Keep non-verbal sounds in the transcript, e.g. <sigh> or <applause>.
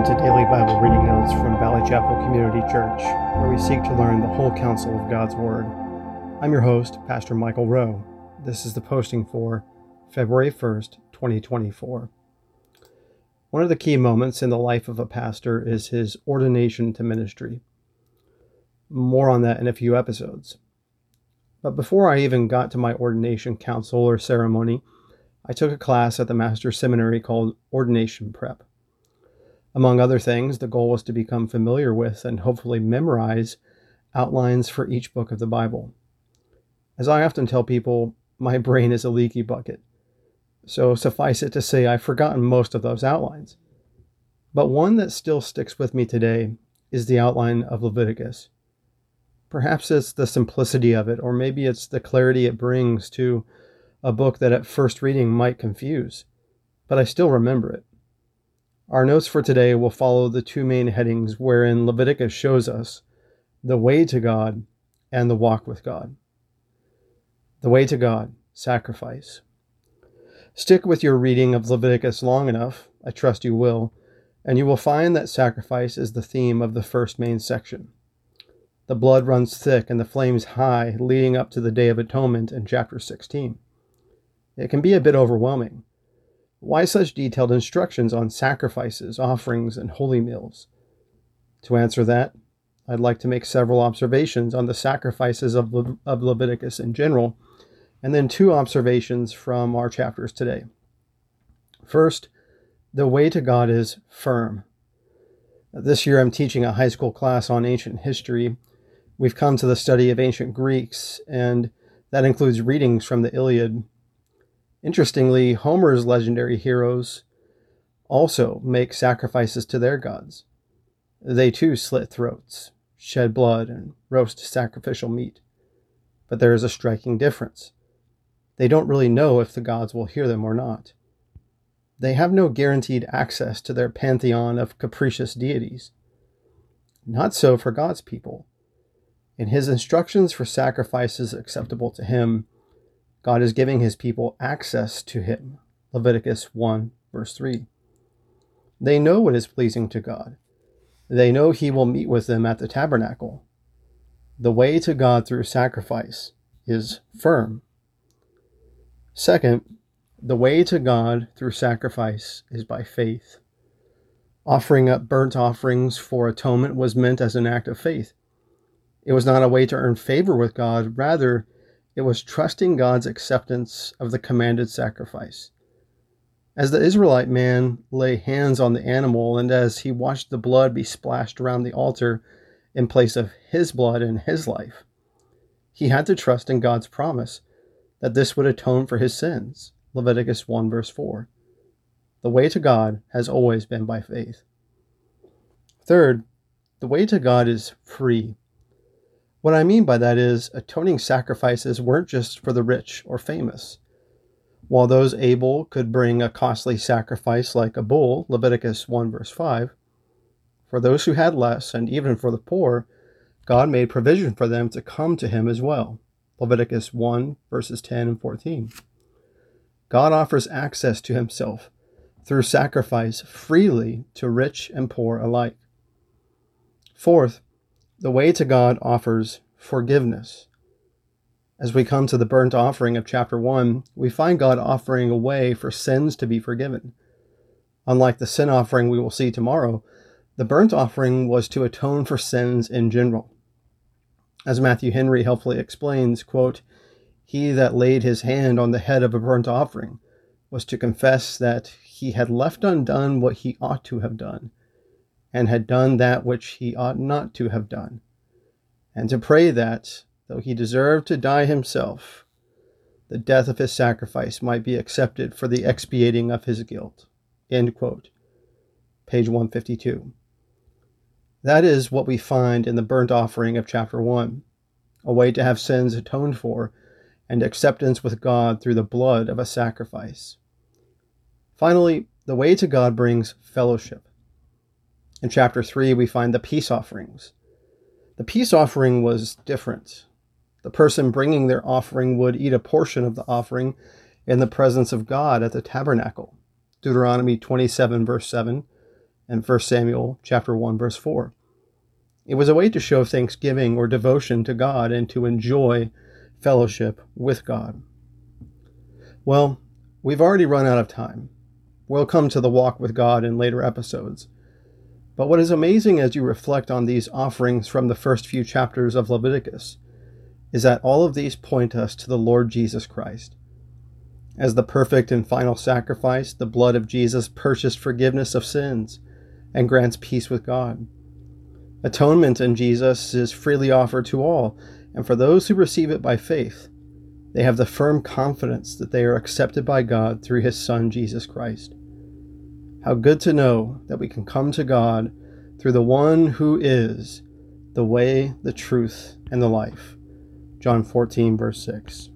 Welcome to Daily Bible Reading Notes from Valley Chapel Community Church, where we seek to learn the whole counsel of God's Word. I'm your host, Pastor Michael Rowe. This is the posting for February 1st, 2024. One of the key moments in the life of a pastor is his ordination to ministry. More on that in a few episodes. But before I even got to my ordination council or ceremony, I took a class at the Master's Seminary called Ordination Prep. Among other things, the goal was to become familiar with and hopefully memorize outlines for each book of the Bible. As I often tell people, my <laughs> brain is a leaky bucket. So suffice it to say, I've forgotten most of those outlines. But one that still sticks with me today is the outline of Leviticus. Perhaps it's the simplicity of it, or maybe it's the clarity it brings to a book that at first reading might confuse, but I still remember it. Our notes for today will follow the two main headings wherein Leviticus shows us the way to God and the walk with God. The way to God, sacrifice. Stick with your reading of Leviticus long enough, I trust you will, and you will find that sacrifice is the theme of the first main section. The blood runs thick and the flames high, leading up to the Day of Atonement in chapter 16. It can be a bit overwhelming. Why such detailed instructions on sacrifices, offerings, and holy meals? To answer that, I'd like to make several observations on the sacrifices of, Le- of Leviticus in general, and then two observations from our chapters today. First, the way to God is firm. This year I'm teaching a high school class on ancient history. We've come to the study of ancient Greeks, and that includes readings from the Iliad, Interestingly, Homer's legendary heroes also make sacrifices to their gods. They too slit throats, shed blood, and roast sacrificial meat. But there is a striking difference. They don't really know if the gods will hear them or not. They have no guaranteed access to their pantheon of capricious deities. Not so for God's people. In his instructions for sacrifices acceptable to him, God is giving his people access to him. Leviticus 1, verse 3. They know what is pleasing to God. They know he will meet with them at the tabernacle. The way to God through sacrifice is firm. Second, the way to God through sacrifice is by faith. Offering up burnt offerings for atonement was meant as an act of faith. It was not a way to earn favor with God, rather, it was trusting God's acceptance of the commanded sacrifice. As the Israelite man lay hands on the animal and as he watched the blood be splashed around the altar in place of his blood and his life, he had to trust in God's promise that this would atone for his sins. Leviticus 1 verse 4. The way to God has always been by faith. Third, the way to God is free. What I mean by that is atoning sacrifices weren't just for the rich or famous. While those able could bring a costly sacrifice like a bull, Leviticus 1 verse 5, for those who had less, and even for the poor, God made provision for them to come to him as well. Leviticus 1 verses 10 and 14. God offers access to himself through sacrifice freely to rich and poor alike. Fourth, the way to God offers forgiveness. As we come to the burnt offering of chapter 1, we find God offering a way for sins to be forgiven. Unlike the sin offering we will see tomorrow, the burnt offering was to atone for sins in general. As Matthew Henry helpfully explains, quote, He that laid his hand on the head of a burnt offering was to confess that he had left undone what he ought to have done, and had done that which he ought not to have done, and to pray that, though he deserved to die himself, the death of his sacrifice might be accepted for the expiating of his guilt. End quote. Page 152. That is what we find in the burnt offering of chapter 1 a way to have sins atoned for and acceptance with God through the blood of a sacrifice. Finally, the way to God brings fellowship. In chapter 3, we find the peace offerings. The peace offering was different. The person bringing their offering would eat a portion of the offering in the presence of God at the tabernacle. Deuteronomy 27, verse 7, and 1 Samuel chapter 1 verse 4. It was a way to show thanksgiving or devotion to God and to enjoy fellowship with God. Well, we've already run out of time. We'll come to the walk with God in later episodes. But what is amazing as you reflect on these offerings from the first few chapters of Leviticus is that all of these point us to the Lord Jesus Christ. As the perfect and final sacrifice, the blood of Jesus purchased forgiveness of sins and grants peace with God. Atonement in Jesus is freely offered to all, and for those who receive it by faith, they have the firm confidence that they are accepted by God through His Son, Jesus Christ. How good to know that we can come to God through the one who is the way, the truth, and the life. John 14, verse 6.